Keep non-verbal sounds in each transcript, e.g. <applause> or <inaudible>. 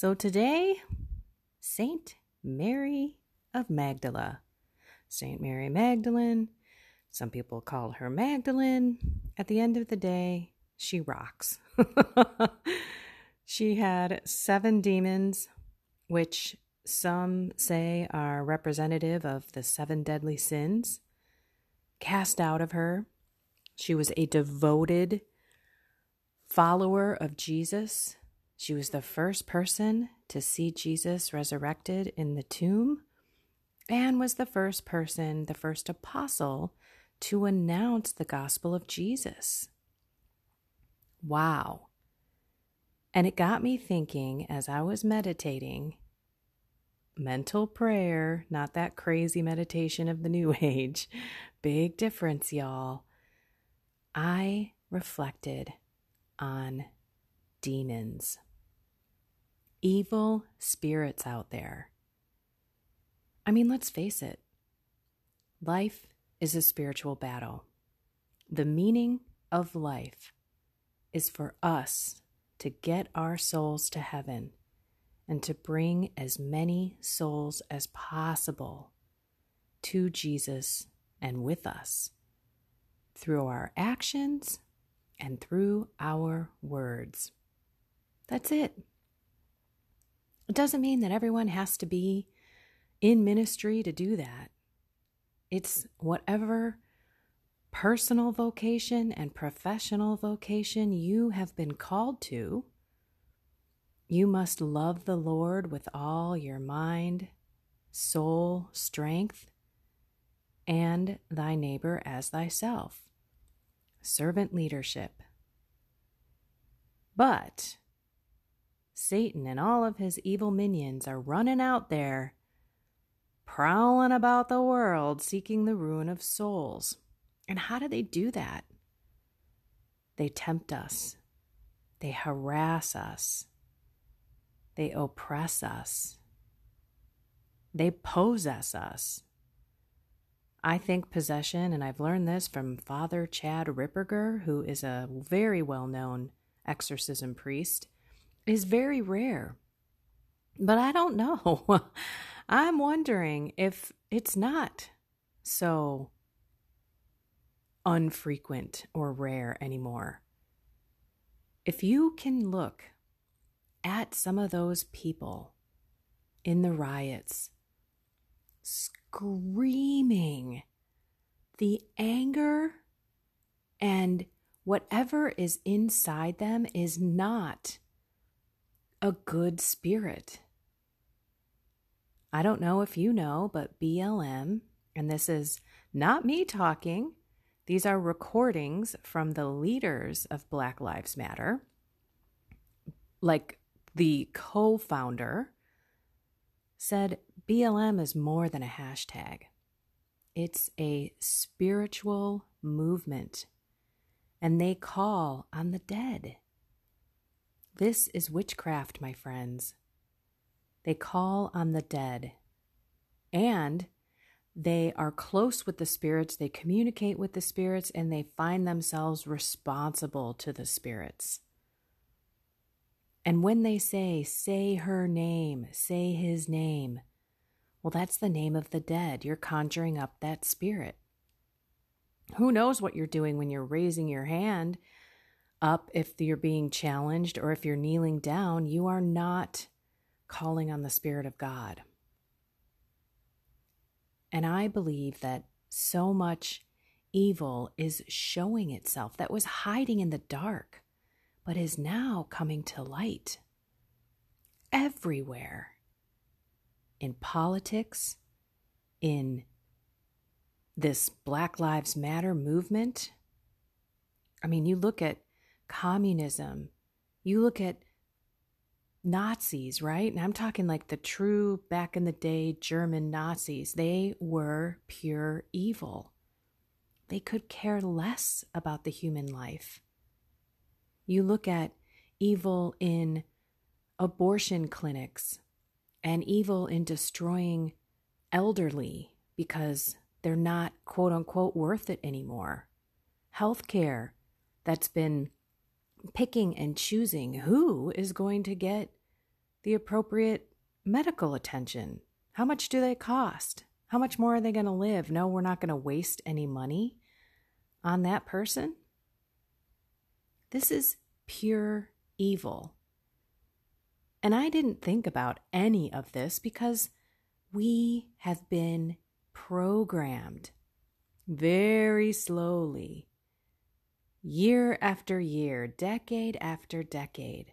So today, Saint Mary of Magdala. Saint Mary Magdalene. Some people call her Magdalene. At the end of the day, she rocks. <laughs> she had seven demons, which some say are representative of the seven deadly sins, cast out of her. She was a devoted follower of Jesus. She was the first person to see Jesus resurrected in the tomb and was the first person, the first apostle to announce the gospel of Jesus. Wow. And it got me thinking as I was meditating mental prayer, not that crazy meditation of the new <laughs> age. Big difference, y'all. I reflected on demons, evil spirits out there. I mean, let's face it life is a spiritual battle. The meaning of life is for us to get our souls to heaven and to bring as many souls as possible to Jesus and with us through our actions and through our words. That's it. It doesn't mean that everyone has to be in ministry to do that. It's whatever personal vocation and professional vocation you have been called to you must love the Lord with all your mind, soul, strength, and thy neighbor as thyself. Servant leadership. But Satan and all of his evil minions are running out there, prowling about the world, seeking the ruin of souls. And how do they do that? They tempt us, they harass us, they oppress us. They possess us. I think possession, and I've learned this from Father Chad Ripperger, who is a very well known exorcism priest, is very rare. But I don't know. <laughs> I'm wondering if it's not so unfrequent or rare anymore. If you can look at some of those people in the riots screaming the anger and whatever is inside them is not a good spirit. I don't know if you know, but BLM, and this is not me talking, these are recordings from the leaders of Black Lives Matter, like the co founder, said BLM is more than a hashtag, it's a spiritual movement, and they call on the dead. This is witchcraft, my friends. They call on the dead, and they are close with the spirits, they communicate with the spirits, and they find themselves responsible to the spirits. And when they say, say her name, say his name, well, that's the name of the dead. You're conjuring up that spirit. Who knows what you're doing when you're raising your hand up if you're being challenged or if you're kneeling down? You are not calling on the Spirit of God. And I believe that so much evil is showing itself that was hiding in the dark but is now coming to light everywhere in politics, in this Black Lives Matter movement. I mean, you look at communism, you look at Nazis, right? And I'm talking like the true back in the day German Nazis. They were pure evil. They could care less about the human life. You look at evil in abortion clinics and evil in destroying elderly because they're not quote unquote worth it anymore. Healthcare that's been picking and choosing who is going to get the appropriate medical attention? How much do they cost? How much more are they going to live? No, we're not going to waste any money on that person. This is pure evil. And I didn't think about any of this because we have been programmed very slowly, year after year, decade after decade,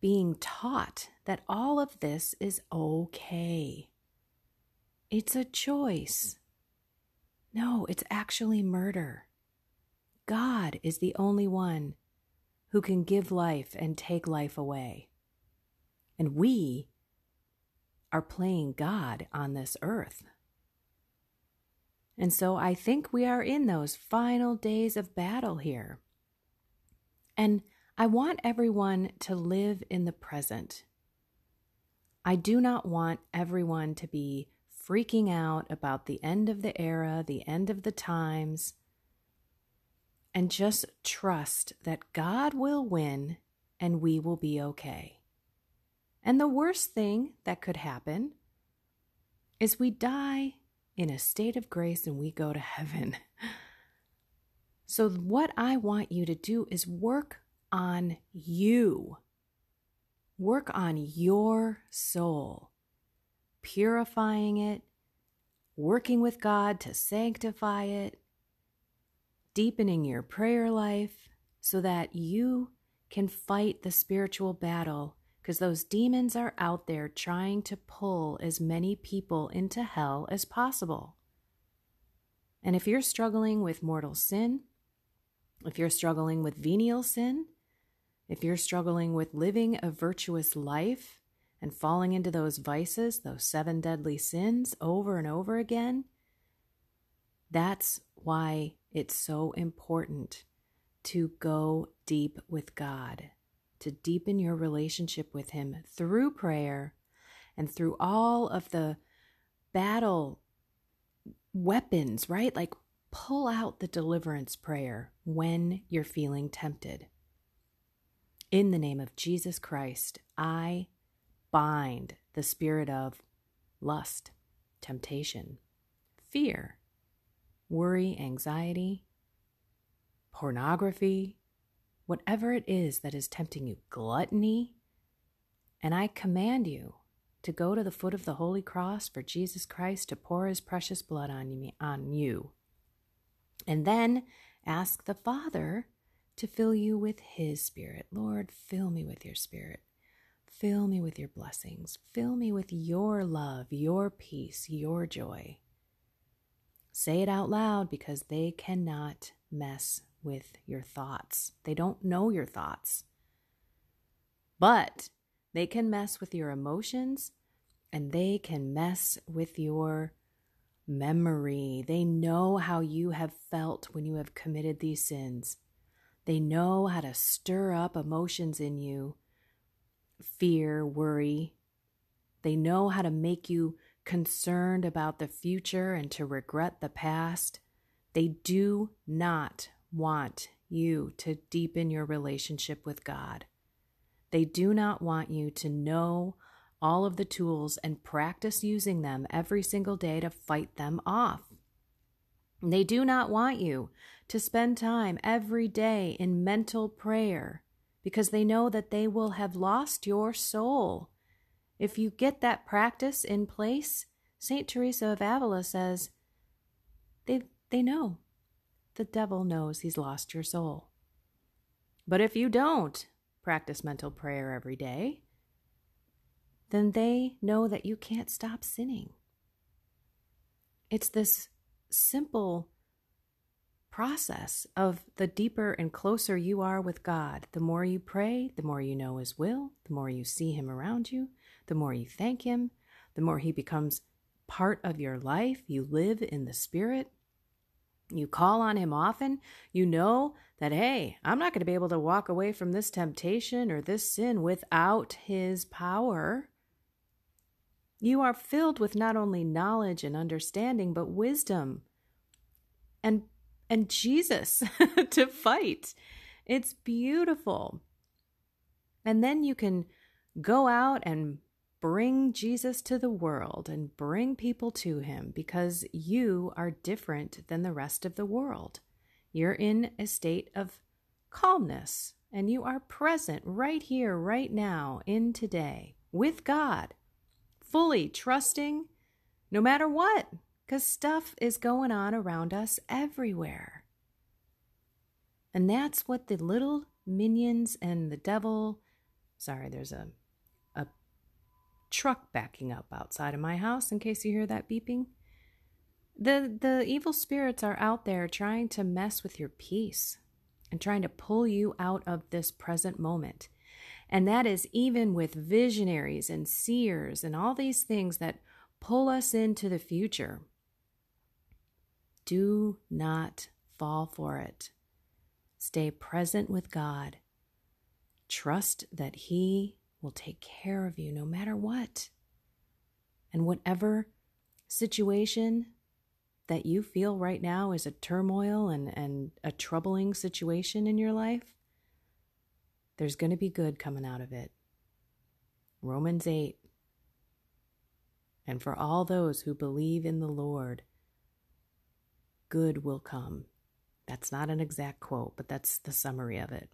being taught that all of this is okay. It's a choice. No, it's actually murder. God is the only one who can give life and take life away. And we are playing God on this earth. And so I think we are in those final days of battle here. And I want everyone to live in the present. I do not want everyone to be freaking out about the end of the era, the end of the times, and just trust that God will win and we will be okay. And the worst thing that could happen is we die in a state of grace and we go to heaven. <laughs> So, what I want you to do is work on you, work on your soul, purifying it, working with God to sanctify it, deepening your prayer life so that you can fight the spiritual battle because those demons are out there trying to pull as many people into hell as possible. And if you're struggling with mortal sin, if you're struggling with venial sin, if you're struggling with living a virtuous life and falling into those vices, those seven deadly sins over and over again, that's why it's so important to go deep with God to deepen your relationship with Him through prayer and through all of the battle weapons, right? Like pull out the deliverance prayer when you're feeling tempted. In the name of Jesus Christ, I bind the spirit of lust, temptation, fear, worry, anxiety, pornography, whatever it is that is tempting you, gluttony, and I command you to go to the foot of the holy cross for Jesus Christ to pour his precious blood on, on you. And then ask the Father to fill you with his spirit. Lord, fill me with your spirit. Fill me with your blessings. Fill me with your love, your peace, your joy. Say it out loud because they cannot mess with your thoughts. They don't know your thoughts. But they can mess with your emotions and they can mess with your memory. They know how you have felt when you have committed these sins. They know how to stir up emotions in you fear, worry. They know how to make you concerned about the future and to regret the past. They do not want you to deepen your relationship with God. They do not want you to know all of the tools and practice using them every single day to fight them off. They do not want you to spend time every day in mental prayer because they know that they will have lost your soul. If you get that practice in place, St. Teresa of Avila says, they, they know the devil knows he's lost your soul. But if you don't practice mental prayer every day, then they know that you can't stop sinning. It's this simple process of the deeper and closer you are with God. The more you pray, the more you know His will, the more you see Him around you, the more you thank Him, the more He becomes part of your life. You live in the Spirit you call on him often, you know that, hey, I'm not going to be able to walk away from this temptation or this sin without his power. You are filled with not only knowledge and understanding, but wisdom and and Jesus <laughs> to fight. It's beautiful. And then you can go out and bring Jesus to the world and bring people to him because you are different than the rest of the world. You're in a state of calmness and you are present right here, right now, in today with God, fully trusting no matter what, because stuff is going on around us everywhere. And that's what the little minions and the devil. Sorry, there's a truck backing up outside of my house in case you hear that beeping. The the evil spirits are out there trying to mess with your peace and trying to pull you out of this present moment. And that is even with visionaries and seers and all these things that pull us into the future. Do not fall for it. Stay present with God. Trust that He will take care of you no matter what. And whatever situation that you feel right now is a turmoil and, and a troubling situation in your life, there's going to be good coming out of it. Romans 8. And for all those who believe in the Lord, good will come. That's not an exact quote, but that's the summary of it.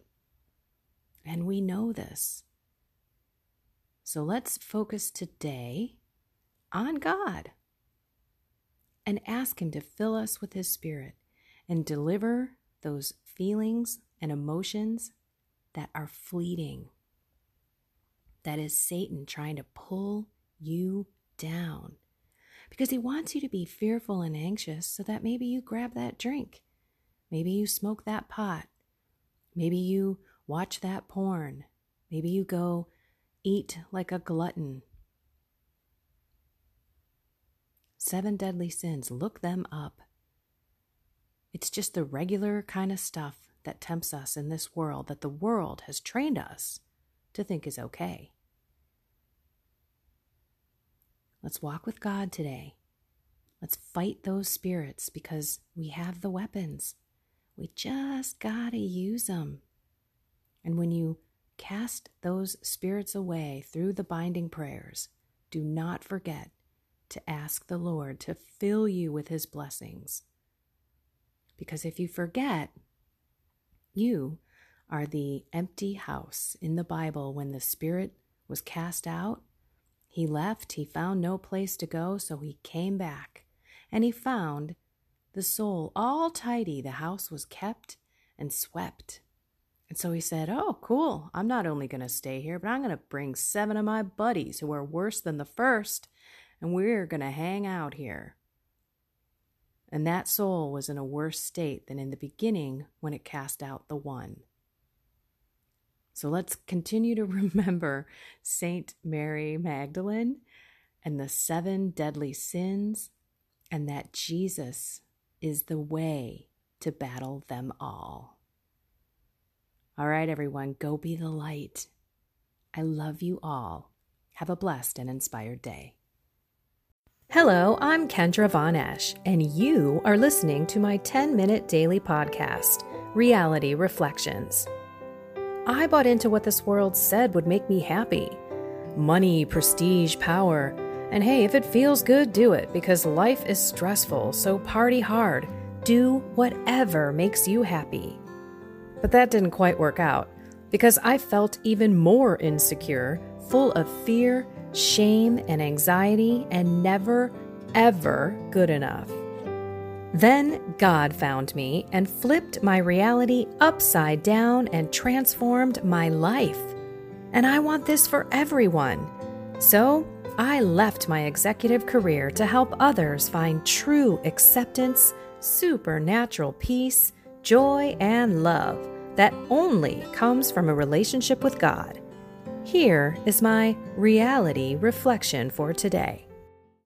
And we know this. So let's focus today on God and ask Him to fill us with His Spirit and deliver those feelings and emotions that are fleeting. That is Satan trying to pull you down because he wants you to be fearful and anxious so that maybe you grab that drink. Maybe you smoke that pot. Maybe you watch that porn. Maybe you go Eat like a glutton. Seven deadly sins, look them up. It's just the regular kind of stuff that tempts us in this world that the world has trained us to think is okay. Let's walk with God today. Let's fight those spirits because we have the weapons. We just got to use them. And when you Cast those spirits away through the binding prayers. Do not forget to ask the Lord to fill you with his blessings. Because if you forget, you are the empty house in the Bible when the Spirit was cast out. He left, he found no place to go, so he came back. And he found the soul all tidy. The house was kept and swept. And so he said, Oh, cool. I'm not only going to stay here, but I'm going to bring seven of my buddies who are worse than the first, and we're going to hang out here. And that soul was in a worse state than in the beginning when it cast out the one. So let's continue to <laughs> remember Saint Mary Magdalene and the seven deadly sins, and that Jesus is the way to battle them all. All right, everyone, go be the light. I love you all. Have a blessed and inspired day. Hello, I'm Kendra Von Esch, and you are listening to my 10 minute daily podcast, Reality Reflections. I bought into what this world said would make me happy money, prestige, power. And hey, if it feels good, do it because life is stressful, so party hard. Do whatever makes you happy. But that didn't quite work out because I felt even more insecure, full of fear, shame, and anxiety, and never, ever good enough. Then God found me and flipped my reality upside down and transformed my life. And I want this for everyone. So I left my executive career to help others find true acceptance, supernatural peace, joy, and love that only comes from a relationship with God. Here is my reality reflection for today.